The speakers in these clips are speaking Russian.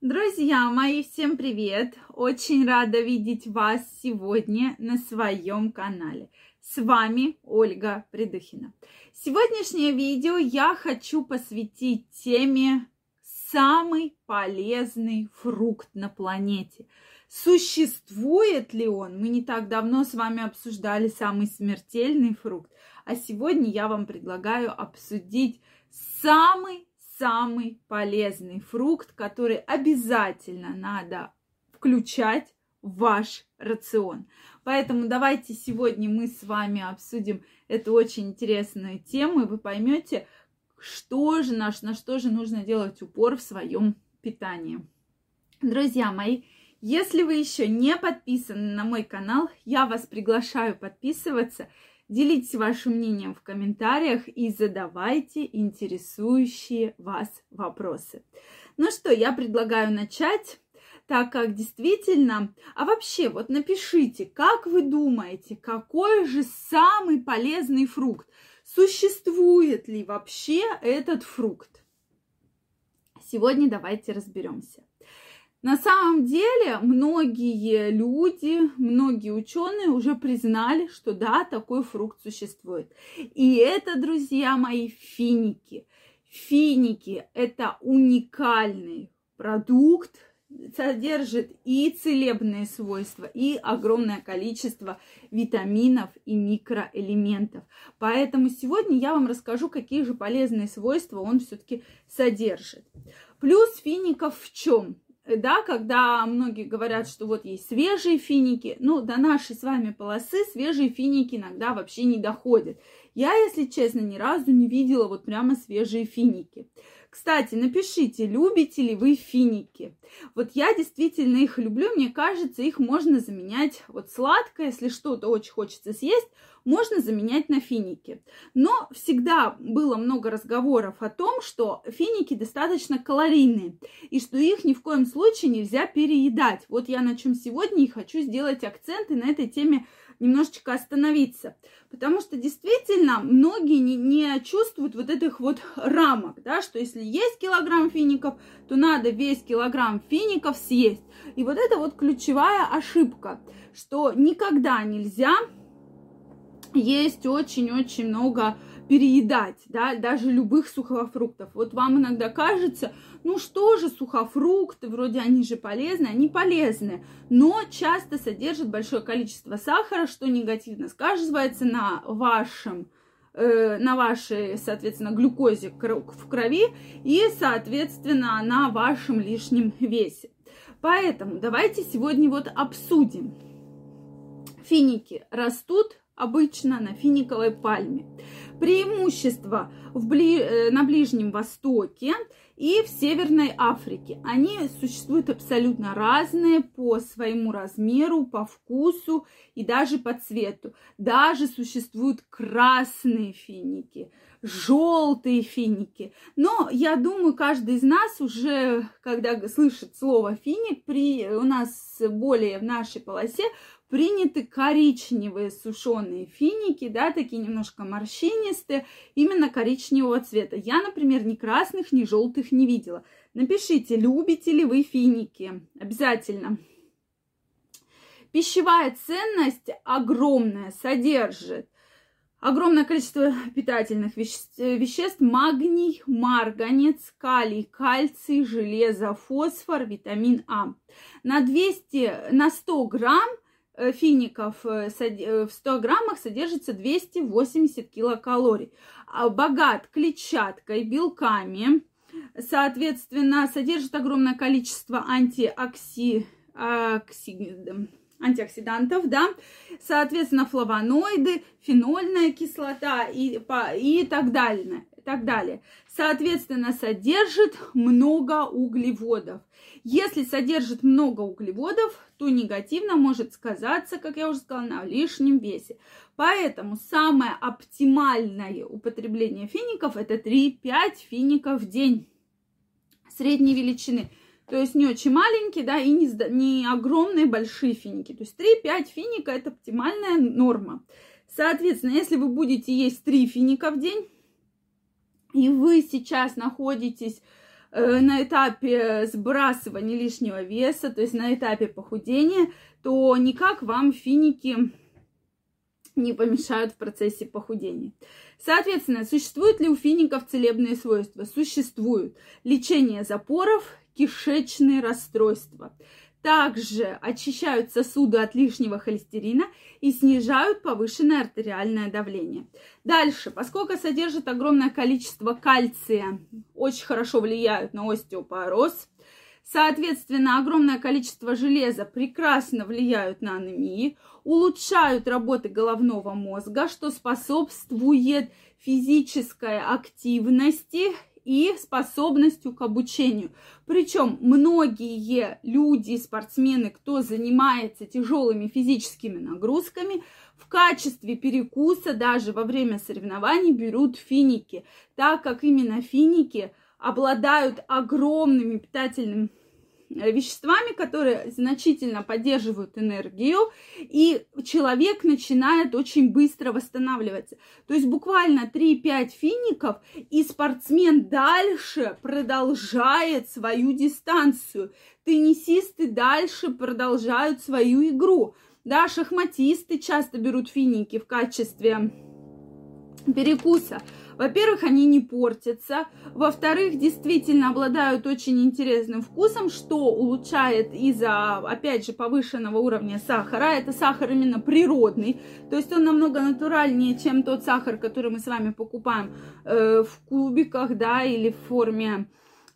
Друзья мои, всем привет! Очень рада видеть вас сегодня на своем канале. С вами Ольга Придухина. Сегодняшнее видео я хочу посвятить теме самый полезный фрукт на планете. Существует ли он? Мы не так давно с вами обсуждали самый смертельный фрукт, а сегодня я вам предлагаю обсудить самый самый полезный фрукт, который обязательно надо включать в ваш рацион. Поэтому давайте сегодня мы с вами обсудим эту очень интересную тему, и вы поймете, что же наш, на что же нужно делать упор в своем питании. Друзья мои, если вы еще не подписаны на мой канал, я вас приглашаю подписываться – Делитесь вашим мнением в комментариях и задавайте интересующие вас вопросы. Ну что, я предлагаю начать, так как действительно... А вообще, вот напишите, как вы думаете, какой же самый полезный фрукт? Существует ли вообще этот фрукт? Сегодня давайте разберемся. На самом деле многие люди, многие ученые уже признали, что да, такой фрукт существует. И это, друзья мои, финики. Финики – это уникальный продукт, содержит и целебные свойства, и огромное количество витаминов и микроэлементов. Поэтому сегодня я вам расскажу, какие же полезные свойства он все-таки содержит. Плюс фиников в чем? Да, когда многие говорят, что вот есть свежие финики, ну, до нашей с вами полосы свежие финики иногда вообще не доходят. Я, если честно, ни разу не видела вот прямо свежие финики. Кстати, напишите, любите ли вы финики. Вот я действительно их люблю, мне кажется, их можно заменять, вот сладкое, если что-то очень хочется съесть, можно заменять на финики. Но всегда было много разговоров о том, что финики достаточно калорийные и что их ни в коем случае нельзя переедать. Вот я на чем сегодня и хочу сделать акценты на этой теме немножечко остановиться. Потому что действительно многие не, не чувствуют вот этих вот рамок, да, что если есть килограмм фиников, то надо весь килограмм фиников съесть. И вот это вот ключевая ошибка, что никогда нельзя есть очень-очень много переедать, да, даже любых сухофруктов. Вот вам иногда кажется, ну что же сухофрукты, вроде они же полезны, они полезны, но часто содержат большое количество сахара, что негативно сказывается на вашем на вашей, соответственно, глюкозе в крови и, соответственно, на вашем лишнем весе. Поэтому давайте сегодня вот обсудим. Финики растут обычно на финиковой пальме. Преимущество в бли... Э, на Ближнем Востоке и в Северной Африке. Они существуют абсолютно разные по своему размеру, по вкусу и даже по цвету. Даже существуют красные финики, желтые финики. Но я думаю, каждый из нас уже, когда слышит слово финик, при, у нас более в нашей полосе приняты коричневые сушеные финики, да, такие немножко морщинистые, именно коричневого цвета. Я, например, ни красных, ни желтых не видела. Напишите, любите ли вы финики. Обязательно. Пищевая ценность огромная, содержит огромное количество питательных веществ, магний, марганец, калий, кальций, железо, фосфор, витамин А. На 200, на 100 грамм Э, фиников э, э, в 100 граммах содержится 280 килокалорий. А богат клетчаткой, белками, соответственно, содержит огромное количество антиокси... окси... антиоксидантов, да, соответственно, флавоноиды, фенольная кислота и, и так далее так далее. Соответственно, содержит много углеводов. Если содержит много углеводов, то негативно может сказаться, как я уже сказала, на лишнем весе. Поэтому самое оптимальное употребление фиников это 3-5 фиников в день средней величины. То есть не очень маленькие, да, и не, не огромные большие финики. То есть 3-5 финика это оптимальная норма. Соответственно, если вы будете есть 3 финика в день, и вы сейчас находитесь э, на этапе сбрасывания лишнего веса, то есть на этапе похудения, то никак вам финики не помешают в процессе похудения. Соответственно, существуют ли у фиников целебные свойства? Существуют. Лечение запоров, кишечные расстройства. Также очищают сосуды от лишнего холестерина и снижают повышенное артериальное давление. Дальше, поскольку содержит огромное количество кальция, очень хорошо влияют на остеопороз. Соответственно, огромное количество железа прекрасно влияют на анемию, улучшают работы головного мозга, что способствует физической активности и способностью к обучению. Причем многие люди, спортсмены, кто занимается тяжелыми физическими нагрузками, в качестве перекуса даже во время соревнований берут финики, так как именно финики обладают огромными питательными веществами, которые значительно поддерживают энергию, и человек начинает очень быстро восстанавливаться. То есть буквально 3-5 фиников, и спортсмен дальше продолжает свою дистанцию. Теннисисты дальше продолжают свою игру. Да, шахматисты часто берут финики в качестве перекуса. Во-первых, они не портятся. Во-вторых, действительно обладают очень интересным вкусом, что улучшает из-за, опять же, повышенного уровня сахара. Это сахар именно природный. То есть он намного натуральнее, чем тот сахар, который мы с вами покупаем э, в кубиках, да, или в форме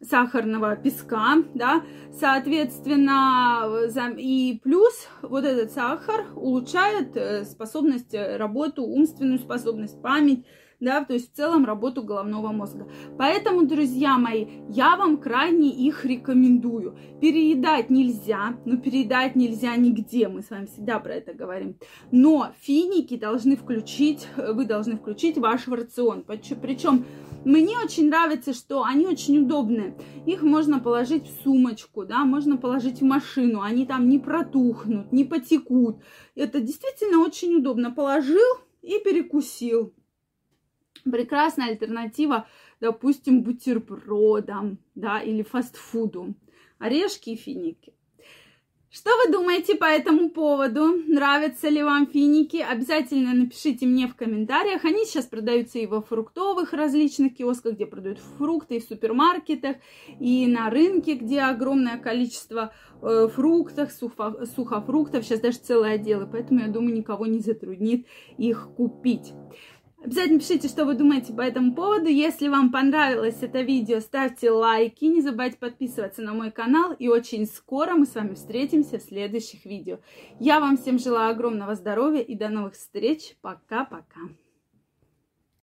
сахарного песка, да, соответственно, и плюс вот этот сахар улучшает э, способность э, работу, умственную способность, память, да, то есть в целом работу головного мозга. Поэтому, друзья мои, я вам крайне их рекомендую. Переедать нельзя, но переедать нельзя нигде, мы с вами всегда про это говорим. Но финики должны включить, вы должны включить в ваш рацион. Причем мне очень нравится, что они очень удобные. Их можно положить в сумочку, да, можно положить в машину. Они там не протухнут, не потекут. Это действительно очень удобно. Положил и перекусил прекрасная альтернатива, допустим, бутербродам, да, или фастфуду. Орешки и финики. Что вы думаете по этому поводу? Нравятся ли вам финики? Обязательно напишите мне в комментариях. Они сейчас продаются и во фруктовых различных киосках, где продают фрукты, и в супермаркетах, и на рынке, где огромное количество э, фруктов, сухо, сухофруктов. Сейчас даже целые отделы, поэтому я думаю, никого не затруднит их купить. Обязательно пишите, что вы думаете по этому поводу. Если вам понравилось это видео, ставьте лайки. Не забывайте подписываться на мой канал. И очень скоро мы с вами встретимся в следующих видео. Я вам всем желаю огромного здоровья и до новых встреч. Пока-пока.